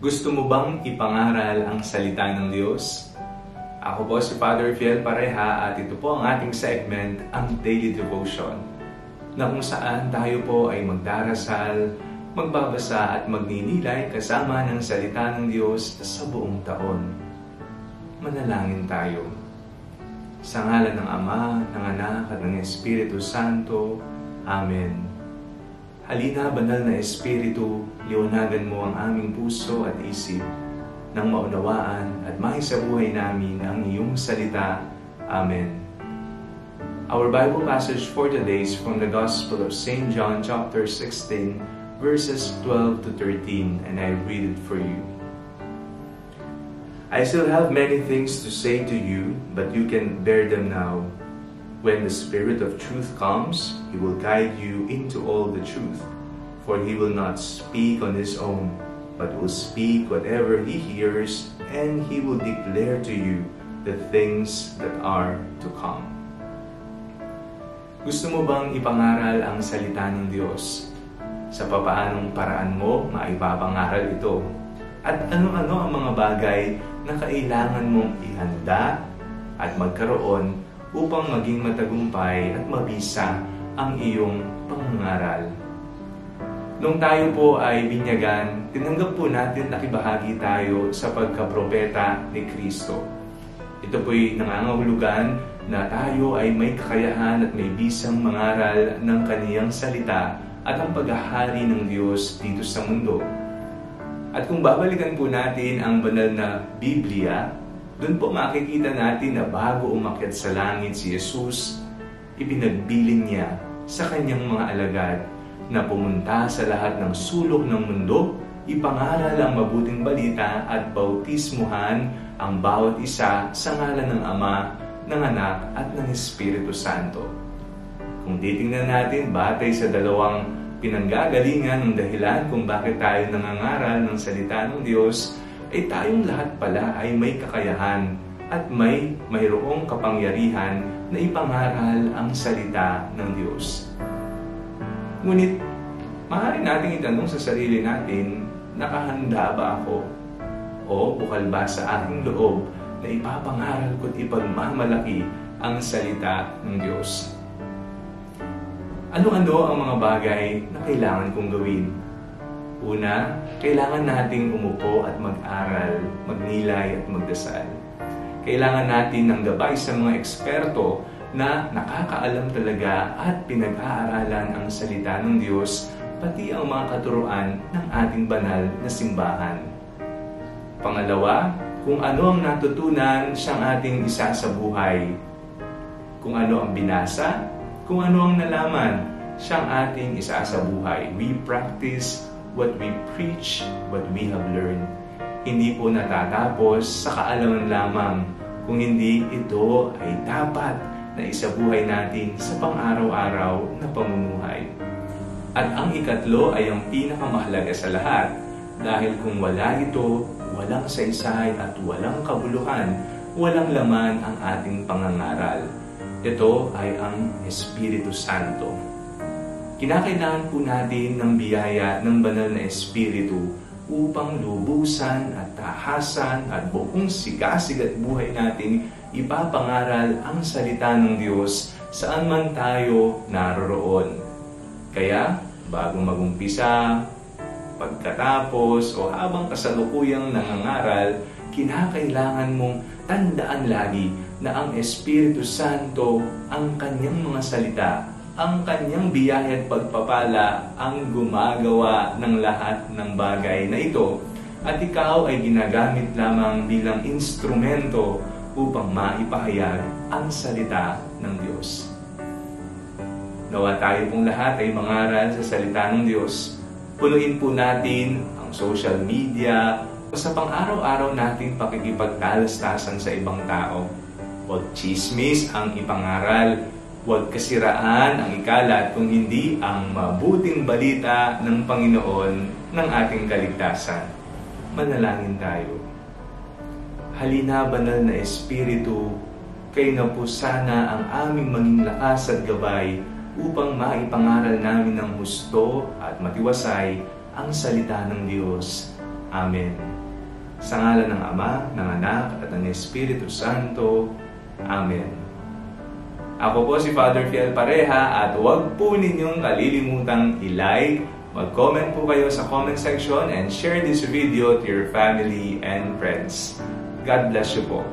Gusto mo bang ipangaral ang salita ng Diyos? Ako po si Father Fiel Pareha at ito po ang ating segment, ang Daily Devotion, na kung saan tayo po ay magdarasal, magbabasa at magninilay kasama ng salita ng Diyos sa buong taon. Manalangin tayo. Sa ngalan ng Ama, ng Anak at ng Espiritu Santo. Amen. Halina, banal na Espiritu, liwanagan mo ang aming puso at isip nang maunawaan at maisabuhay namin ang iyong salita. Amen. Our Bible passage for today is from the Gospel of St. John chapter 16, verses 12 to 13, and I read it for you. I still have many things to say to you, but you can bear them now. When the Spirit of truth comes, He will guide you into all the truth. For He will not speak on His own, but will speak whatever He hears, and He will declare to you the things that are to come. Gusto mo bang ipangaral ang salita ng Diyos? Sa papaanong paraan mo maipapangaral ito? At ano-ano ang mga bagay na kailangan mong ihanda at magkaroon upang maging matagumpay at mabisa ang iyong pangangaral. Nung tayo po ay binyagan, tinanggap po natin nakibahagi tayo sa pagkapropeta ni Kristo. Ito po'y nangangahulugan na tayo ay may kakayahan at may bisang mangaral ng kaniyang salita at ang paghahari ng Diyos dito sa mundo. At kung babalikan po natin ang banal na Biblia, doon po makikita natin na bago umakyat sa langit si Jesus, ibinagbilin niya sa kanyang mga alagad na pumunta sa lahat ng sulok ng mundo, ipangaral ang mabuting balita at bautismuhan ang bawat isa sa ngalan ng Ama, ng Anak at ng Espiritu Santo. Kung titingnan natin batay sa dalawang pinanggagalingan ng dahilan kung bakit tayo nangangaral ng salita ng Diyos, ay tayong lahat pala ay may kakayahan at may mayroong kapangyarihan na ipangaral ang salita ng Diyos. Ngunit, maaari nating itanong sa sarili natin, nakahanda ba ako? O bukal ba sa aking loob na ipapangaral ko't ipagmamalaki ang salita ng Diyos? Ano-ano ang mga bagay na kailangan kong gawin Una, kailangan nating umupo at mag-aral, magnilay at magdasal. Kailangan natin ng gabay sa mga eksperto na nakakaalam talaga at pinag-aaralan ang salita ng Diyos pati ang mga katuruan ng ating banal na simbahan. Pangalawa, kung ano ang natutunan siyang ating isa sa buhay. Kung ano ang binasa, kung ano ang nalaman, siyang ating isa sa buhay. We practice what we preach, what we have learned. Hindi po natatapos sa kaalaman lamang, kung hindi ito ay dapat na isabuhay natin sa pang-araw-araw na pamumuhay. At ang ikatlo ay ang pinakamahalaga sa lahat dahil kung wala ito, walang saysay at walang kabuluhan, walang laman ang ating pangangaral. Ito ay ang Espiritu Santo Kinakailangan po natin ng biyaya ng banal na Espiritu upang lubusan at tahasan at buong sigasig at buhay natin ipapangaral ang salita ng Diyos saan man tayo naroroon. Kaya, bago magumpisa, pagkatapos o habang kasalukuyang nangangaral, kinakailangan mong tandaan lagi na ang Espiritu Santo ang kanyang mga salita ang kanyang biyahe at pagpapala ang gumagawa ng lahat ng bagay na ito at ikaw ay ginagamit lamang bilang instrumento upang maipahayag ang salita ng Diyos. Nawa tayo pong lahat ay mangaral sa salita ng Diyos. Punuin po natin ang social media sa pang-araw-araw nating pakikipagtalastasan sa ibang tao. O chismis ang ipangaral Huwag kasiraan ang ikalat kung hindi ang mabuting balita ng Panginoon ng ating kaligtasan. Manalangin tayo. Halina banal na Espiritu, kayo na po sana ang aming maging lakas at gabay upang maipangaral namin ng husto at matiwasay ang salita ng Diyos. Amen. Sa ngala ng Ama, ng Anak, at ng Espiritu Santo. Amen. Ako po si Father Fiel Pareha at huwag po ninyong kalilimutang i-like, mag-comment po kayo sa comment section and share this video to your family and friends. God bless you po.